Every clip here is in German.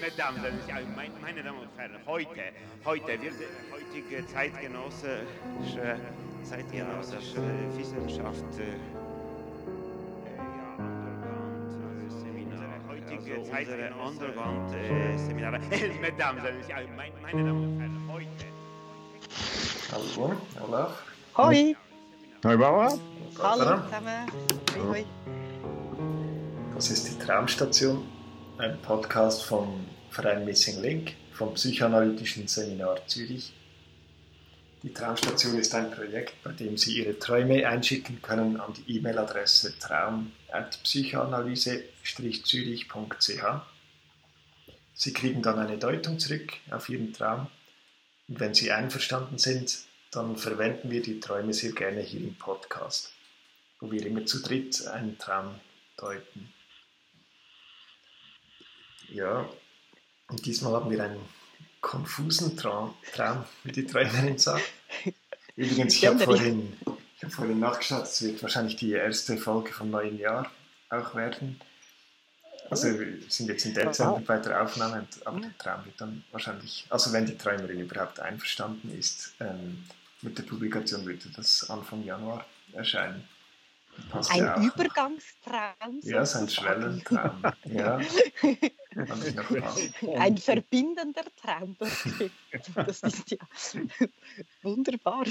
Mesdames, meine Damen und Herren, heute, heute wird heutige zeitgenössische, zeitgenössische Wissenschaft äh, heutige unsere Underground-Seminare. Mesdames, meine Damen und Herren, heute. Hallo, Olaf. Hoi. Hoi Bauer. Hallo zusammen. Hoi, hoi. Das ist die Traumstation, ein Podcast vom Verein Missing Link, vom Psychoanalytischen Seminar Zürich. Die Traumstation ist ein Projekt, bei dem Sie Ihre Träume einschicken können an die E-Mail-Adresse traum.psychoanalyse-zürich.ch. Sie kriegen dann eine Deutung zurück auf Ihren Traum und wenn Sie einverstanden sind, dann verwenden wir die Träume sehr gerne hier im Podcast, wo wir immer zu dritt einen Traum deuten. Ja, und diesmal haben wir einen konfusen Traum, Traum wie die Träumerin sagt. Übrigens, ich habe vorhin, ich hab vorhin nachgeschaut, es wird wahrscheinlich die erste Folge vom neuen Jahr auch werden. Also wir sind jetzt im Dezember bei der Aufnahme, aber der Traum wird dann wahrscheinlich, also wenn die Träumerin überhaupt einverstanden ist, ähm, mit der Publikation würde das Anfang Januar erscheinen. Passt ein ja Übergangstraum. Ja, so ein Schwellentraum. ja. ein verbindender Traum. Das ist ja wunderbar.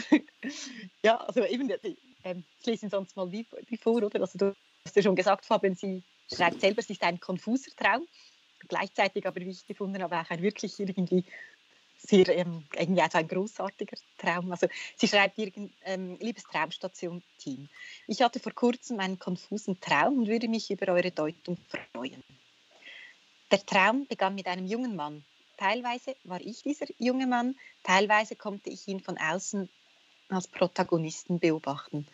Ja, also eben, ähm, ich lese ihn sonst mal wie, wie vor, oder? Also du hast ja schon gesagt, Fabian, sie schreibt selber, es ist ein konfuser Traum. Gleichzeitig aber, wie ich gefunden habe, auch ein wirklich irgendwie sehr, ähm, irgendwie also ein großartiger Traum. Also sie schreibt ähm, liebes Traumstation-Team, ich hatte vor kurzem einen konfusen Traum und würde mich über eure Deutung freuen. Der Traum begann mit einem jungen Mann. Teilweise war ich dieser junge Mann, teilweise konnte ich ihn von außen als Protagonisten beobachten.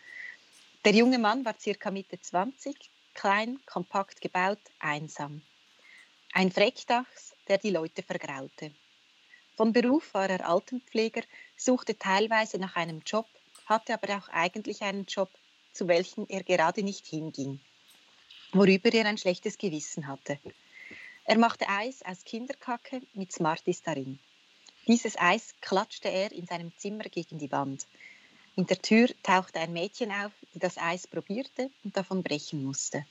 Der junge Mann war circa Mitte 20, klein, kompakt gebaut, einsam. Ein Freckdachs, der die Leute vergraute. Von Beruf war er Altenpfleger, suchte teilweise nach einem Job, hatte aber auch eigentlich einen Job, zu welchem er gerade nicht hinging, worüber er ein schlechtes Gewissen hatte. Er machte Eis aus Kinderkacke mit Smarties darin. Dieses Eis klatschte er in seinem Zimmer gegen die Wand. In der Tür tauchte ein Mädchen auf, die das Eis probierte und davon brechen musste.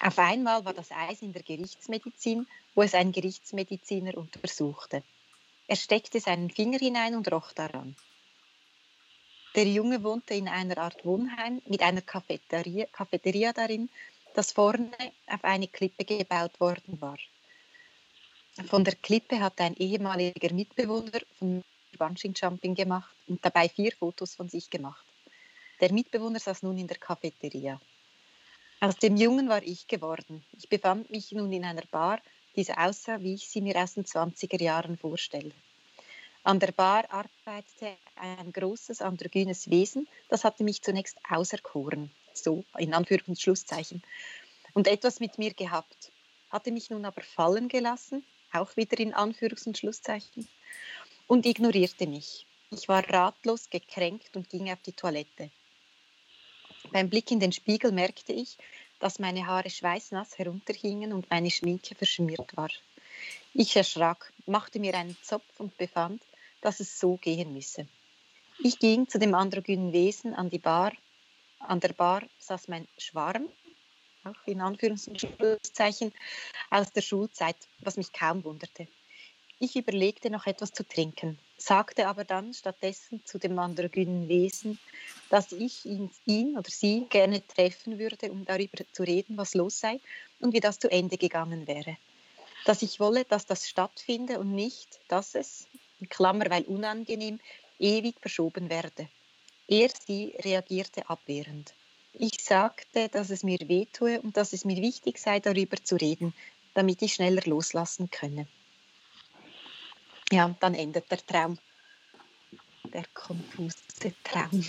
Auf einmal war das Eis in der Gerichtsmedizin, wo es ein Gerichtsmediziner untersuchte. Er steckte seinen Finger hinein und roch daran. Der Junge wohnte in einer Art Wohnheim mit einer Cafeteria, Cafeteria darin, das vorne auf eine Klippe gebaut worden war. Von der Klippe hatte ein ehemaliger Mitbewohner von Bungee Jumping gemacht und dabei vier Fotos von sich gemacht. Der Mitbewohner saß nun in der Cafeteria. Aus dem Jungen war ich geworden. Ich befand mich nun in einer Bar, die so aussah, wie ich sie mir aus den 20er Jahren vorstelle. An der Bar arbeitete ein großes androgynes Wesen, das hatte mich zunächst auserkoren, so in Anführungs- und Schlusszeichen, und etwas mit mir gehabt, hatte mich nun aber fallen gelassen, auch wieder in Anführungs- und Schlusszeichen, und ignorierte mich. Ich war ratlos, gekränkt und ging auf die Toilette. Beim Blick in den Spiegel merkte ich, dass meine Haare schweißnass herunterhingen und meine Schminke verschmiert war. Ich erschrak, machte mir einen Zopf und befand, dass es so gehen müsse. Ich ging zu dem androgynen Wesen an die Bar. An der Bar saß mein Schwarm, auch in Anführungszeichen, aus der Schulzeit, was mich kaum wunderte. Ich überlegte noch etwas zu trinken, sagte aber dann stattdessen zu dem androgynen Wesen, dass ich ihn, ihn, oder sie gerne treffen würde, um darüber zu reden, was los sei und wie das zu Ende gegangen wäre. Dass ich wolle, dass das stattfinde und nicht, dass es, in Klammer, weil unangenehm, ewig verschoben werde. Er, sie reagierte abwehrend. Ich sagte, dass es mir wehtue und dass es mir wichtig sei, darüber zu reden, damit ich schneller loslassen könne. Ja, dann endet der Traum. Der konfuse Traum.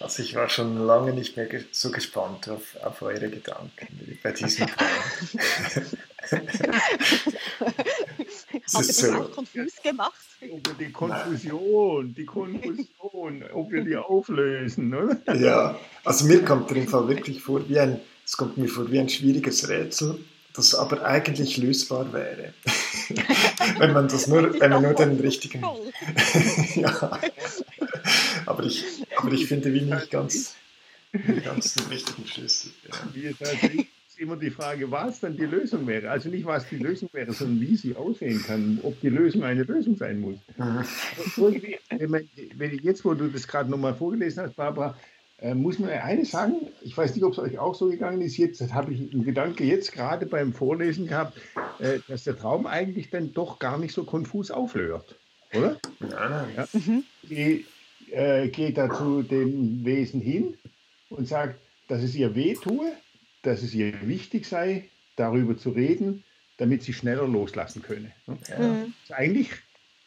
Also ich war schon lange nicht mehr so gespannt auf, auf eure Gedanken bei diesem Traum. Hat er dich auch konfus gemacht? Über die Konfusion, die Konfusion, ob wir die auflösen, oder? Ja, also mir kommt Fall wirklich vor wie ein, es kommt mir vor wie ein schwieriges Rätsel, das aber eigentlich lösbar wäre. wenn man das nur, wenn man nur den richtigen. ja. Aber ich, aber ich finde wie nicht ganz, ganz den richtigen Schlüssel. Ja ist immer die Frage, was dann die Lösung wäre. Also nicht, was die Lösung wäre, sondern wie sie aussehen kann, ob die Lösung eine Lösung sein muss. wenn ich jetzt, wo du das gerade nochmal vorgelesen hast, Barbara, äh, muss man eines sagen, ich weiß nicht, ob es euch auch so gegangen ist, jetzt habe ich einen Gedanke jetzt gerade beim Vorlesen gehabt, äh, dass der Traum eigentlich dann doch gar nicht so konfus auflört, oder? Ja, ja. Mhm. Die äh, geht da zu dem Wesen hin und sagt, dass es ihr weh tue dass es ihr wichtig sei, darüber zu reden, damit sie schneller loslassen könne. Ja. Mhm. Ist eigentlich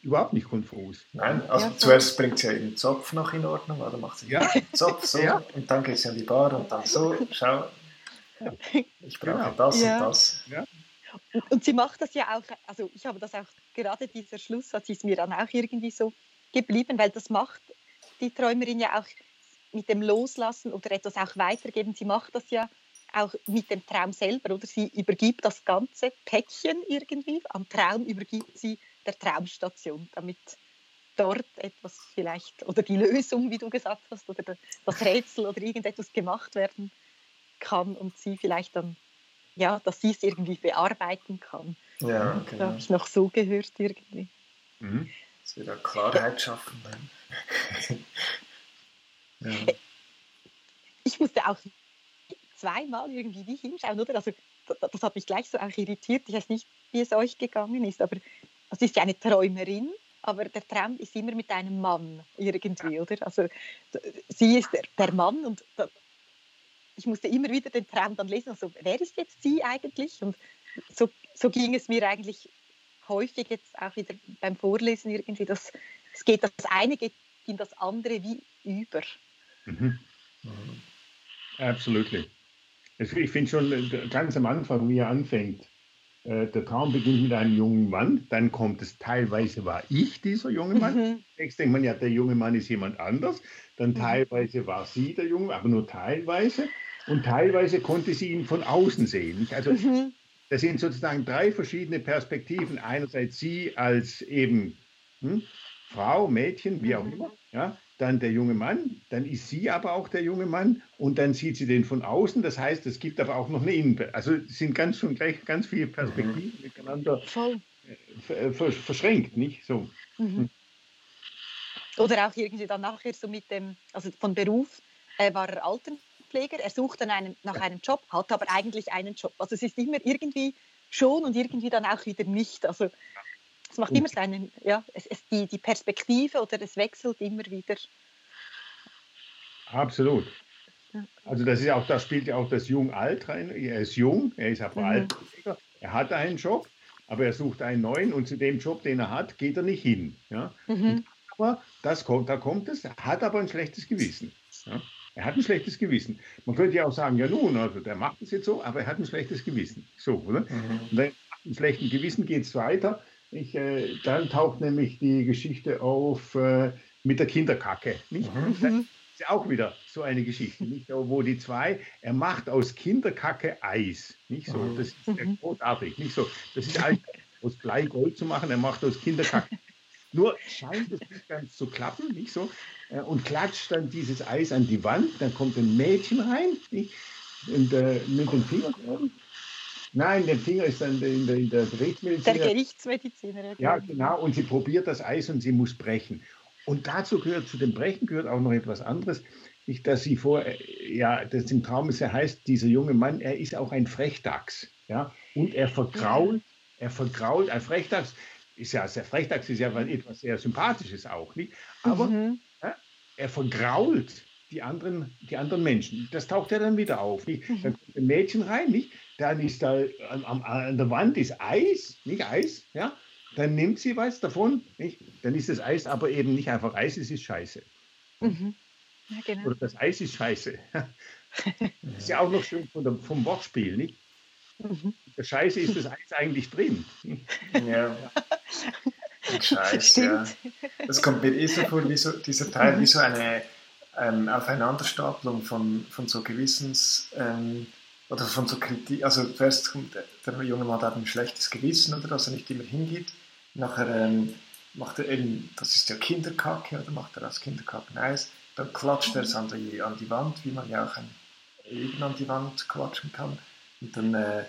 überhaupt nicht konfus. Nein, also ja, zuerst bringt sie ja den Zopf noch in Ordnung, oder macht sie ja. den Zopf so ja. und dann geht sie an die Bar und dann so, schau, ich brauche genau. das und das. Und, und, sie macht das ja auch, also ich habe das auch, gerade dieser Schlusssatz ist mir dann auch irgendwie so geblieben, weil das macht die Träumerin ja auch mit dem Loslassen oder etwas auch weitergeben. Sie macht das ja auch mit dem Traum selber, oder? Sie übergibt das ganze Päckchen irgendwie, am Traum übergibt sie der Traumstation, damit dort etwas vielleicht, oder die Lösung, wie du gesagt hast, oder das Rätsel oder irgendetwas gemacht werden kann und sie vielleicht dann, ja, dass sie es irgendwie bearbeiten kann. Ja, genau. habe ich noch so gehört irgendwie. Mhm. Das wieder Klarheit schaffen. ja. Ich musste auch zweimal irgendwie wie hinschauen, oder? Also das, hat mich gleich so auch irritiert. Ich weiß nicht, wie es euch gegangen ist, aber es ist ja eine Träumerin, aber der Traum ist immer mit einem Mann irgendwie, oder? Also sie ist der, der Mann und da, ich musste immer wieder den Traum dann lesen, also wer ist jetzt sie eigentlich? Und so, so ging es mir eigentlich häufig jetzt auch wieder beim Vorlesen irgendwie, dass es geht das eine geht in das andere wie über. Mhm. Absolutely. Ich finde schon äh, ganz am Anfang, wie er anfängt, äh, der Traum beginnt mit einem jungen Mann, dann kommt es teilweise war ich dieser junge Mann. Mhm. Jetzt denkt man ja, der junge Mann ist jemand anders. Dann mhm. teilweise war sie der junge, aber nur teilweise. Und teilweise konnte sie ihn von außen sehen. Also mhm. das sind sozusagen drei verschiedene Perspektiven. Einerseits sie als eben hm, Frau, Mädchen, wie auch mhm. immer, ja, dann der junge Mann, dann ist sie aber auch der junge Mann und dann sieht sie den von außen. Das heißt, es gibt aber auch noch eine Innenperspektive. Also es sind ganz schon gleich ganz viele Perspektiven mhm. miteinander äh, verschränkt, nicht so. Mhm. Hm. Oder auch irgendwie dann nachher so mit dem, also von Beruf äh, war er Altenpfleger, er sucht dann einen, nach einem Job, hat aber eigentlich einen Job. Also es ist immer irgendwie schon und irgendwie dann auch wieder nicht. Also es macht immer seinen, ja, es, es, die, die Perspektive oder es wechselt immer wieder. Absolut. Also das ist auch, da spielt ja auch das Jung-Alt rein. Er ist jung, er ist aber mhm. alt, er hat einen Job, aber er sucht einen neuen und zu dem Job, den er hat, geht er nicht hin. Ja? Mhm. Aber das kommt, da kommt es, er hat aber ein schlechtes Gewissen. Ja? Er hat ein schlechtes Gewissen. Man könnte ja auch sagen, ja nun, also der macht es jetzt so, aber er hat ein schlechtes Gewissen. So, oder? Mhm. Und dann, nach einem schlechten Gewissen geht es weiter. Ich, äh, dann taucht nämlich die Geschichte auf äh, mit der Kinderkacke. Nicht? Mhm. Das ist ja auch wieder so eine Geschichte, nicht? wo die zwei, er macht aus Kinderkacke Eis. Nicht so, mhm. das ist mhm. großartig. Nicht so, das ist eigentlich aus Bleigold zu machen, er macht aus Kinderkacke. Nur scheint es nicht ganz zu klappen, nicht so? Äh, und klatscht dann dieses Eis an die Wand, dann kommt ein Mädchen rein, nicht? Und äh, mit den Fingern Nein, der Finger ist dann in der, in der Gerichtsmedizin. Der Gerichtsmediziner. Ja, genau. Und sie probiert das Eis und sie muss brechen. Und dazu gehört, zu dem Brechen gehört auch noch etwas anderes. Nicht, dass sie vor, ja, das im Traum ist, er heißt, dieser junge Mann, er ist auch ein Frechdachs. Ja, und er vergrault, er vergrault, ein Frechdachs ist ja, sehr Frechdachs ist ja etwas sehr Sympathisches auch, nicht? Aber mhm. ja, er vergrault die anderen, die anderen Menschen. Das taucht ja dann wieder auf. Nicht? Mhm. Dann kommt ein Mädchen rein, nicht? Dann ist da an, an, der Wand ist Eis, nicht Eis, ja? Dann nimmt sie was davon, nicht? Dann ist das Eis aber eben nicht einfach Eis, es ist Scheiße. Mhm. Ja, genau. Oder das Eis ist Scheiße. das ist ja auch noch schön der, vom Wortspiel, nicht? Mhm. Der Scheiße ist das Eis eigentlich drin. Ja. Scheiß, ja. Das kommt mir eh so vor, wie so, dieser Teil, wie so eine ähm, Aufeinanderstapelung von, von so Gewissens, ähm, oder von so Kritik, also zuerst kommt der, junge Mann hat ein schlechtes Gewissen, oder, dass er nicht immer hingeht. Nachher ähm, macht er eben, das ist ja Kinderkacke, oder macht er aus Kinderkacke Eis. Dann klatscht er es an die, an die Wand, wie man ja auch ein eben an die Wand klatschen kann. Und dann, äh,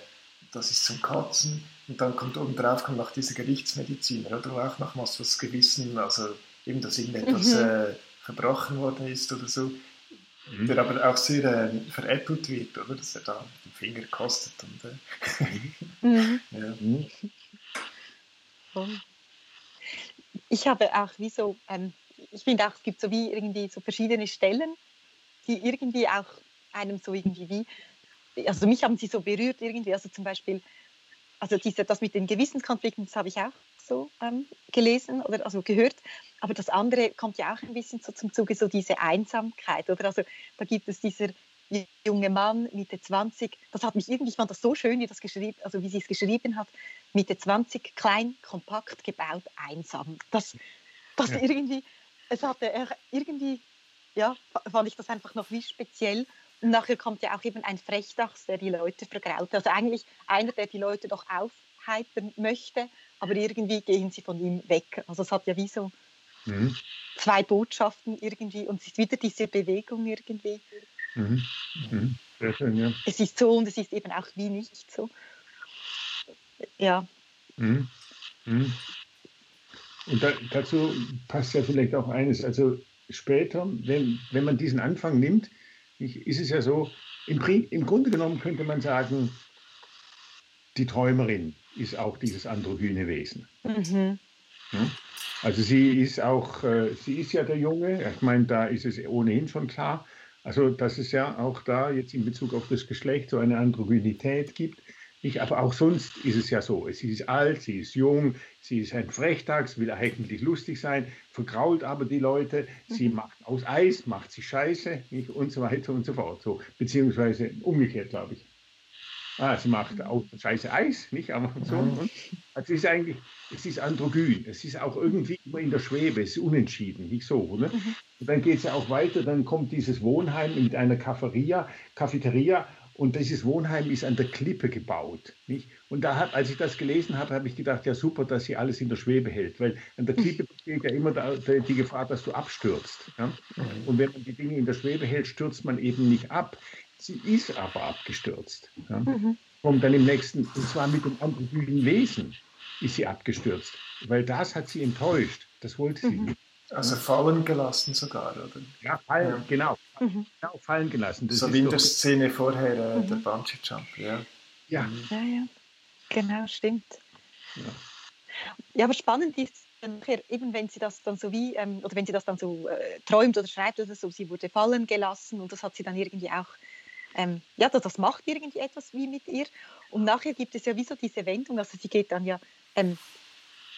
das ist zum Kotzen. Und dann kommt oben drauf kommt noch dieser Gerichtsmediziner, oder? Wo auch nochmals das Gewissen, also eben, dass irgendetwas mhm. äh, verbrochen worden ist oder so. Mhm. Der aber auch sehr äh, veräppelt wird, oder? Dass er da den Finger kostet. Und, äh, mhm. ja. Mhm. Ich habe auch wie so, ähm, ich finde auch, es gibt so wie irgendwie so verschiedene Stellen, die irgendwie auch einem so irgendwie wie, also mich haben sie so berührt irgendwie, also zum Beispiel, also diese, das mit den Gewissenskonflikten, das habe ich auch so ähm, gelesen oder also gehört, aber das andere kommt ja auch ein bisschen so zum Zuge, so diese Einsamkeit, oder? Also da gibt es dieser junge Mann, Mitte 20, das hat mich irgendwie, ich fand das so schön, wie, das geschrieben, also wie sie es geschrieben hat, Mitte 20, klein, kompakt gebaut, einsam. Das, das ja. irgendwie, es hatte irgendwie, ja, fand ich das einfach noch wie speziell und nachher kommt ja auch eben ein Frechdachs, der die Leute vergraut. Also eigentlich einer, der die Leute doch aufheitern möchte, aber irgendwie gehen sie von ihm weg. Also es hat ja wie so mhm. zwei Botschaften irgendwie und es ist wieder diese Bewegung irgendwie. Mhm. Mhm. Schön, ja. Es ist so und es ist eben auch wie nicht so. Ja. Mhm. Mhm. Und da, dazu passt ja vielleicht auch eines, also später, wenn, wenn man diesen Anfang nimmt, ist es ja so, im, im Grunde genommen könnte man sagen, die Träumerin ist auch dieses androgyne Wesen. Mhm. Also sie ist auch, äh, sie ist ja der Junge, ich meine, da ist es ohnehin schon klar, also dass es ja auch da jetzt in Bezug auf das Geschlecht so eine Androgynität gibt. Ich, aber auch sonst ist es ja so. Sie ist alt, sie ist jung, sie ist ein Frechtags, will eigentlich lustig sein, vergrault aber die Leute. Sie mhm. macht aus Eis, macht sie Scheiße nicht? und so weiter und so fort. So, beziehungsweise umgekehrt, glaube ich. Ah, sie macht auch Scheiße Eis, nicht? Aber so. Also es ist eigentlich, es ist androgyn. Es ist auch irgendwie immer in der Schwebe, es ist unentschieden, nicht so. Ne? Mhm. Und dann geht es ja auch weiter, dann kommt dieses Wohnheim mit einer Cafeteria, Cafeteria und dieses Wohnheim ist an der Klippe gebaut. Nicht? Und da hat, als ich das gelesen habe, habe ich gedacht, ja super, dass sie alles in der Schwebe hält, weil an der Klippe besteht ja immer die Gefahr, dass du abstürzt. Ja? Und wenn man die Dinge in der Schwebe hält, stürzt man eben nicht ab. Sie ist aber abgestürzt. Ja? Mhm. Und dann im nächsten, und zwar mit dem androgynen Wesen ist sie abgestürzt, weil das hat sie enttäuscht. Das wollte sie mhm. nicht. Also fallen gelassen sogar, oder? Ja, fallen, ja. genau. Mhm. Genau, fallen gelassen. Das so wie in der Szene vorher, äh, mhm. der Bungee-Jump, ja. Ja. Mhm. ja, ja. Genau, stimmt. Ja, ja aber spannend ist, eben wenn sie das dann so wie, ähm, oder wenn sie das dann so äh, träumt oder schreibt oder so, sie wurde fallen gelassen und das hat sie dann irgendwie auch, ähm, ja, das, das macht irgendwie etwas wie mit ihr. Und nachher gibt es ja wie so diese Wendung, also sie geht dann ja ähm,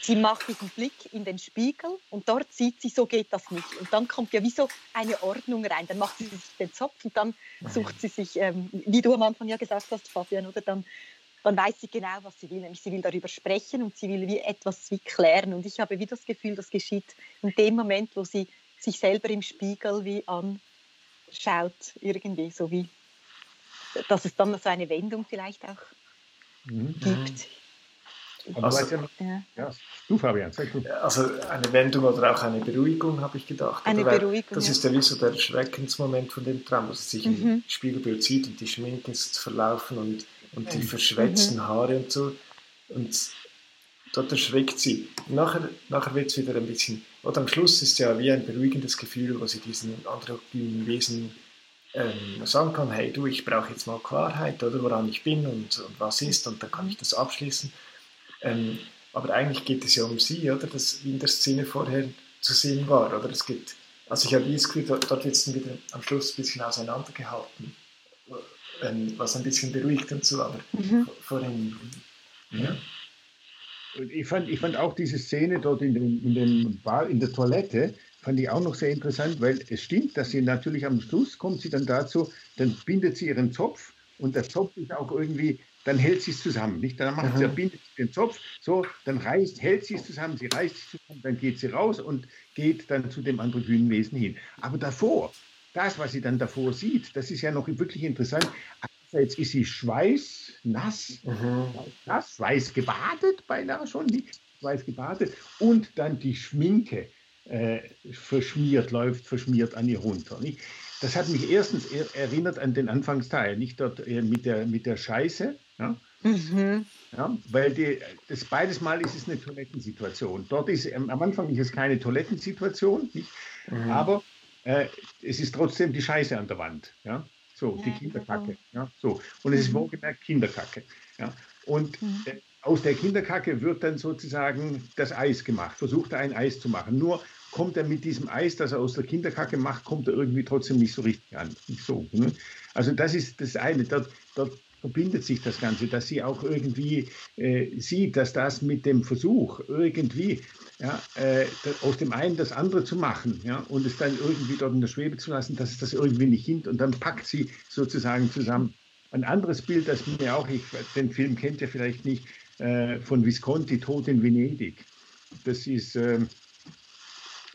sie macht diesen Blick in den Spiegel und dort sieht sie, so geht das nicht. Und dann kommt ja wie so eine Ordnung rein. Dann macht sie sich den Zopf und dann sucht sie sich, ähm, wie du am Anfang ja gesagt hast, Fabian, oder dann, dann weiß sie genau, was sie will. Nämlich sie will darüber sprechen und sie will wie etwas wie klären. Und ich habe wie das Gefühl, das geschieht in dem Moment, wo sie sich selber im Spiegel wie anschaut, irgendwie, so wie, dass es dann so eine Wendung vielleicht auch mhm. gibt. Also, ja, ja. Du, Fabian, sag du. Also eine Wendung oder auch eine Beruhigung, habe ich gedacht. Eine oder? Beruhigung. Das ja. ist ja wie so der Schreckensmoment von dem Traum, dass er sich mhm. im Spiegelbild sieht und die Schminke ist verlaufen und, und die verschwätzten mhm. Haare und so. Und dort erschreckt sie. nachher, nachher wird es wieder ein bisschen, oder am Schluss ist es ja wie ein beruhigendes Gefühl, wo sie diesen androgynen Wesen ähm, sagen kann, hey du, ich brauche jetzt mal Klarheit, oder woran ich bin und, und was ist, und dann kann ich das abschließen. Ähm, aber eigentlich geht es ja um sie, oder? Das wie in der Szene vorher zu sehen war, oder? Es geht, also ich habe das Gefühl, dort, dort wird es dann wieder am Schluss ein bisschen auseinandergehalten, ähm, was ein bisschen beruhigt und so, aber mhm. vorhin, ja. Ich fand, ich fand auch diese Szene dort in, den, in, den Bar, in der Toilette, fand ich auch noch sehr interessant, weil es stimmt, dass sie natürlich am Schluss kommt sie dann dazu, dann bindet sie ihren Zopf und der Zopf ist auch irgendwie dann hält sie es zusammen. Nicht? Dann macht sie, bindet den Zopf, so, dann reißt, hält sie es zusammen, sie reißt es zusammen, dann geht sie raus und geht dann zu dem androgynen Wesen hin. Aber davor, das, was sie dann davor sieht, das ist ja noch wirklich interessant. Jetzt ist sie schweißnass, mhm. nass, weiß gebadet, beinahe schon, nicht? Weiß gebadet. Und dann die Schminke äh, verschmiert, läuft verschmiert an ihr runter. Nicht? Das hat mich erstens erinnert an den Anfangsteil, nicht dort äh, mit der, mit der Scheiße. Ja? Mhm. Ja, weil die, das beides Mal ist es eine Toilettensituation. Dort ist ähm, am Anfang ist es keine Toilettensituation? Mhm. aber äh, es ist trotzdem die Scheiße an der Wand. Ja? So, ja, die Kinderkacke. Genau. Ja? So. Und es ist mhm. wohlgemerkt Kinderkacke. Ja? Und mhm. äh, aus der Kinderkacke wird dann sozusagen das Eis gemacht, versucht er ein Eis zu machen. Nur kommt er mit diesem Eis, das er aus der Kinderkacke macht, kommt er irgendwie trotzdem nicht so richtig an. So. Ne? Also das ist das eine. Dort, dort verbindet sich das Ganze, dass sie auch irgendwie äh, sieht, dass das mit dem Versuch irgendwie ja, äh, aus dem einen das andere zu machen ja, und es dann irgendwie dort in der Schwebe zu lassen, dass es das irgendwie nicht hin und dann packt sie sozusagen zusammen. Ein anderes Bild, das mir auch, ich, den Film kennt ihr vielleicht nicht, äh, von Visconti, Tod in Venedig. Das ist, ähm,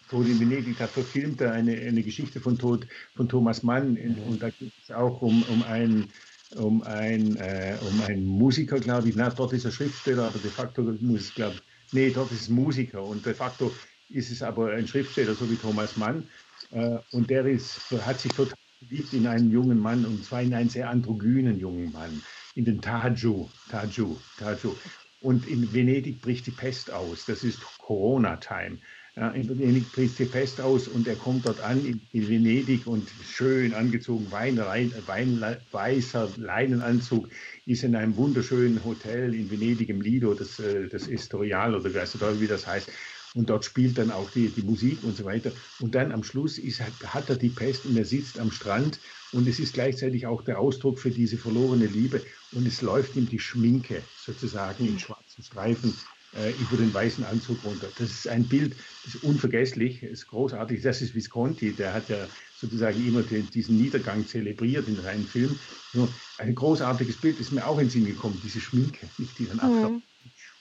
Tod in Venedig, da verfilmt er eine, eine Geschichte von Tod von Thomas Mann. Und da geht es auch um, um einen um ein, äh, um einen Musiker, glaube ich. Na, dort ist er Schriftsteller, aber de facto muss es, glaube ich, nee, dort ist es Musiker und de facto ist es aber ein Schriftsteller, so wie Thomas Mann. Äh, und der ist, hat sich total verliebt in einen jungen Mann und zwar in einen sehr androgynen jungen Mann, in den Taju, Taju, Taju. Und in Venedig bricht die Pest aus. Das ist Corona-Time. Ja, in Venedig bricht die Pest aus und er kommt dort an in, in Venedig und schön angezogen, Wein, Wein, weißer Leinenanzug, ist in einem wunderschönen Hotel in Venedig im Lido, das, äh, das Estorial oder wie das heißt. Und dort spielt dann auch die, die Musik und so weiter. Und dann am Schluss ist, hat er die Pest und er sitzt am Strand. Und es ist gleichzeitig auch der Ausdruck für diese verlorene Liebe. Und es läuft ihm die Schminke sozusagen in schwarzen Streifen äh, über den weißen Anzug runter. Das ist ein Bild, das ist unvergesslich, ist großartig. Das ist Visconti, der hat ja sozusagen immer den, diesen Niedergang zelebriert in seinen Film. So, ein großartiges Bild ist mir auch in den Sinn gekommen, diese Schminke, nicht die dann mhm.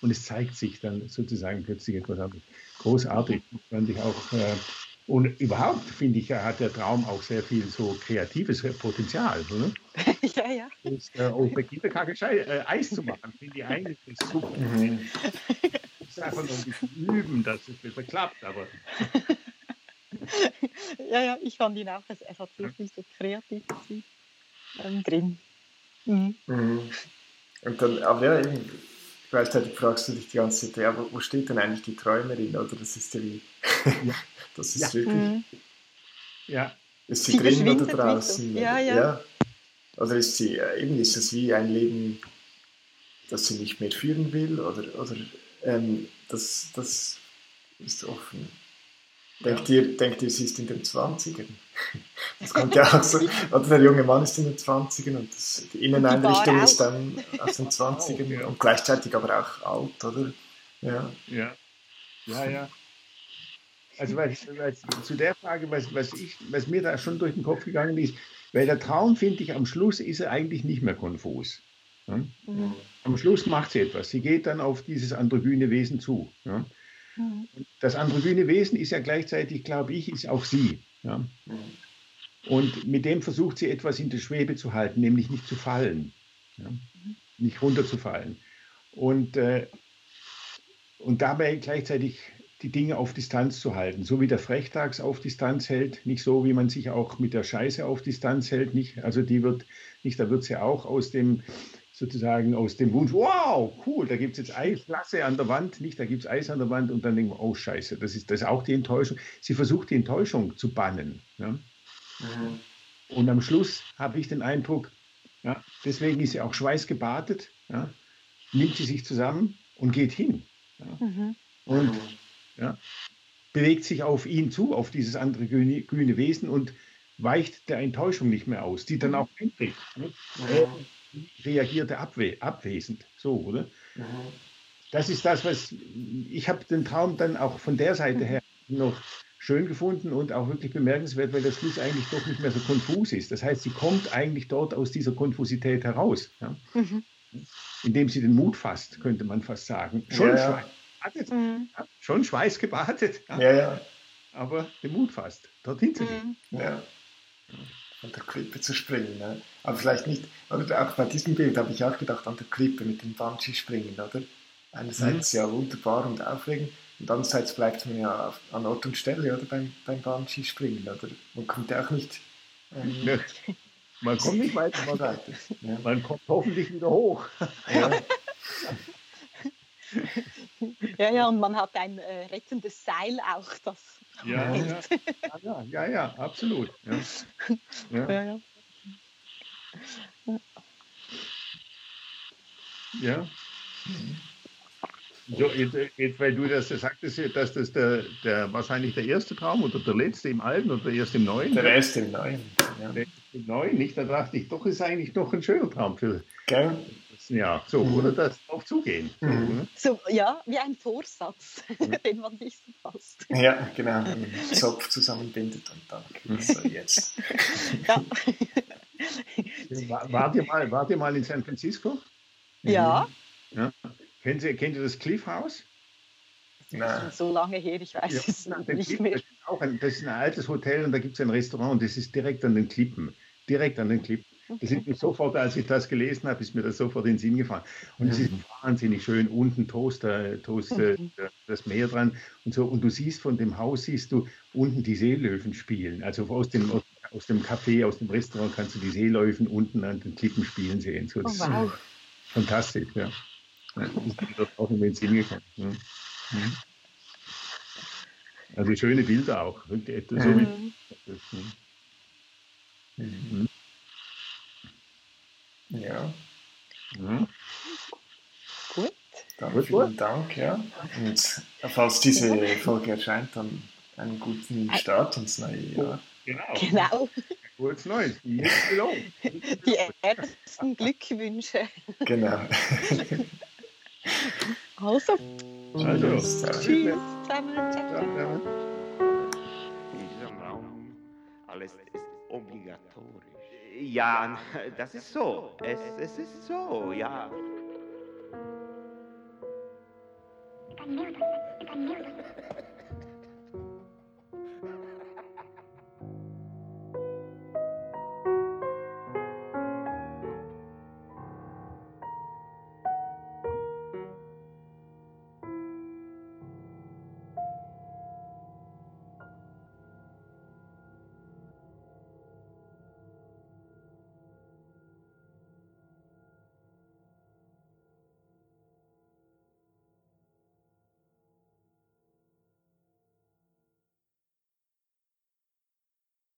Und es zeigt sich dann sozusagen plötzlich etwas anderes. Großartig, fand ich auch. Äh, und überhaupt, finde ich, hat der Traum auch sehr viel so kreatives Potenzial. Oder? ja, ja. Und, äh, auch bei Kinderkacke äh, Eis zu machen, finde ich eigentlich super. Mhm. Ich muss einfach noch ein bisschen üben, dass es besser klappt. Aber ja, ja, ich fand ihn auch, es, es hat wirklich so kreativ ähm, drin. Mhm. Mhm. Und dann, aber ja, gleichzeitig fragst du dich die ganze Zeit, ja, wo steht denn eigentlich die Träumerin? Oder das ist ja wie. das ist ja. wirklich. Mhm. Ja. Ist sie, sie drin oder draußen? Ja, ja, ja. Oder ist sie, äh, eben ist es wie ein Leben, das sie nicht mehr führen will? Oder, oder ähm, das, das ist offen. Denkt, ja. ihr, denkt ihr, sie ist in den 20ern? Das kommt ja auch so. Oder der junge Mann ist in den 20ern und das, die Inneneinrichtung ist dann aus den 20ern und gleichzeitig aber auch alt, oder? Ja. Ja, ja. ja. Also weil, weil, zu der Frage, was, was, ich, was mir da schon durch den Kopf gegangen ist, weil der Traum, finde ich, am Schluss ist er eigentlich nicht mehr konfus. Ja? Mhm. Am Schluss macht sie etwas. Sie geht dann auf dieses androgyne Wesen zu. Ja? Mhm. Das androgyne Wesen ist ja gleichzeitig, glaube ich, ist auch sie. Ja? Und mit dem versucht sie etwas in der Schwebe zu halten, nämlich nicht zu fallen, ja? nicht runterzufallen. Und, äh, und dabei gleichzeitig die Dinge auf Distanz zu halten, so wie der Frechtags auf Distanz hält, nicht so, wie man sich auch mit der Scheiße auf Distanz hält, nicht, also die wird, nicht, da wird sie auch aus dem, sozusagen aus dem Wunsch, wow, cool, da gibt es jetzt Eisklasse an der Wand, nicht, da gibt es Eis an der Wand und dann denken wir, oh Scheiße, das ist, das ist auch die Enttäuschung. Sie versucht die Enttäuschung zu bannen. Ja? Mhm. Und am Schluss habe ich den Eindruck, ja, deswegen ist sie auch schweißgebadet, ja, nimmt sie sich zusammen und geht hin. Ja? Mhm. Und ja, bewegt sich auf ihn zu, auf dieses andere grüne, grüne Wesen und weicht der Enttäuschung nicht mehr aus, die dann mhm. auch eintritt. Ne? Ja reagierte abwe abwesend. So, oder? Mhm. Das ist das, was ich habe den Traum dann auch von der Seite her noch schön gefunden und auch wirklich bemerkenswert, weil der Schluss eigentlich doch nicht mehr so konfus ist. Das heißt, sie kommt eigentlich dort aus dieser Konfusität heraus. Ja? Mhm. indem sie den Mut fasst, könnte man fast sagen. Schon, Ja, ja. Schweiß, gebadet, ja, schon Schweiß gebadet, ja, Ja, ja, aber den Mut fasst, dorthin zu gehen. Mhm. ja. Von der Klippe zu springen. Ne? Aber vielleicht nicht, oder auch bei diesem Bild habe ich auch gedacht, an der Klippe mit dem Bungee-Springen, oder? Einerseits ja wunderbar und aufregend, und andererseits bleibt man ja auf, an Ort und Stelle, oder? Beim, beim Bungee-Springen, oder? Man kommt ja auch nicht ähm. Man kommt nicht weiter, man, weiter. Ja. man kommt hoffentlich wieder hoch. Ja. Ja, ja, und man hat ein äh, rettendes Seil auch, das Ja, hält. ja, ja, ja, ja absolut. Ja. Ja, Ja, ja. ja. So, jetzt, jetzt, weil du das sagtest, dass das der, der, wahrscheinlich der erste Traum oder der letzte im Alten oder der erste im Neuen. Der erste im Neuen. Ja. Der erste im Neuen, nicht? Da dachte ich, doch ist eigentlich noch ein schöner Traum für Gell? Das Jahr. So, Mhm. oder das drauf zugehen. So, Mhm. ne? So, ja, wie ein Vorsatz, den man sich so fasst. Ja, genau. Einen Zopf zusammenbindet und dann so jetzt. Ja. War, wart, ihr mal, wart ihr mal in San Francisco? ja, Kennt ihr, kennt ihr das Cliff House? Nein. so lange her, ich weiß Ja, es nicht Cliff, mehr. Das ist, auch ein, das ist ein altes Hotel und da gibt es ein Restaurant und das ist direkt an den Klippen. Direkt an den Klippen. Das ist mir sofort, als ich das gelesen habe, ist mir das sofort in den Sinn gefahren. Und es ist wahnsinnig schön. Unten Toast, äh, Toast äh, Mhm. das Meer dran und so. Und du siehst von dem Haus, siehst du unten die Seelöwen spielen. Also aus dem, aus, dem Café, aus dem Restaurant kannst du die Seelöwen unten an den Klippen spielen sehen. So, Oh, das ist wow. fantastisch, ja. das ist mir auch in den Sinn gekommen. Ja. Mhm. Also schöne Bilder auch. So Mhm. Mhm. Ja, Ja. Gut. dann Gut, vielen Dank. Ja. Und falls diese Folge erscheint, dann einen guten Start ins neue Jahr. Genau. Genau, Kurz Neues. Die ersten Glückwünsche. Genau. Also, Also, Tschüss. tschüss zusammen. In diesem Raum alles ist obligatorisch. Ja, das ist so. Es, es ist so, ja.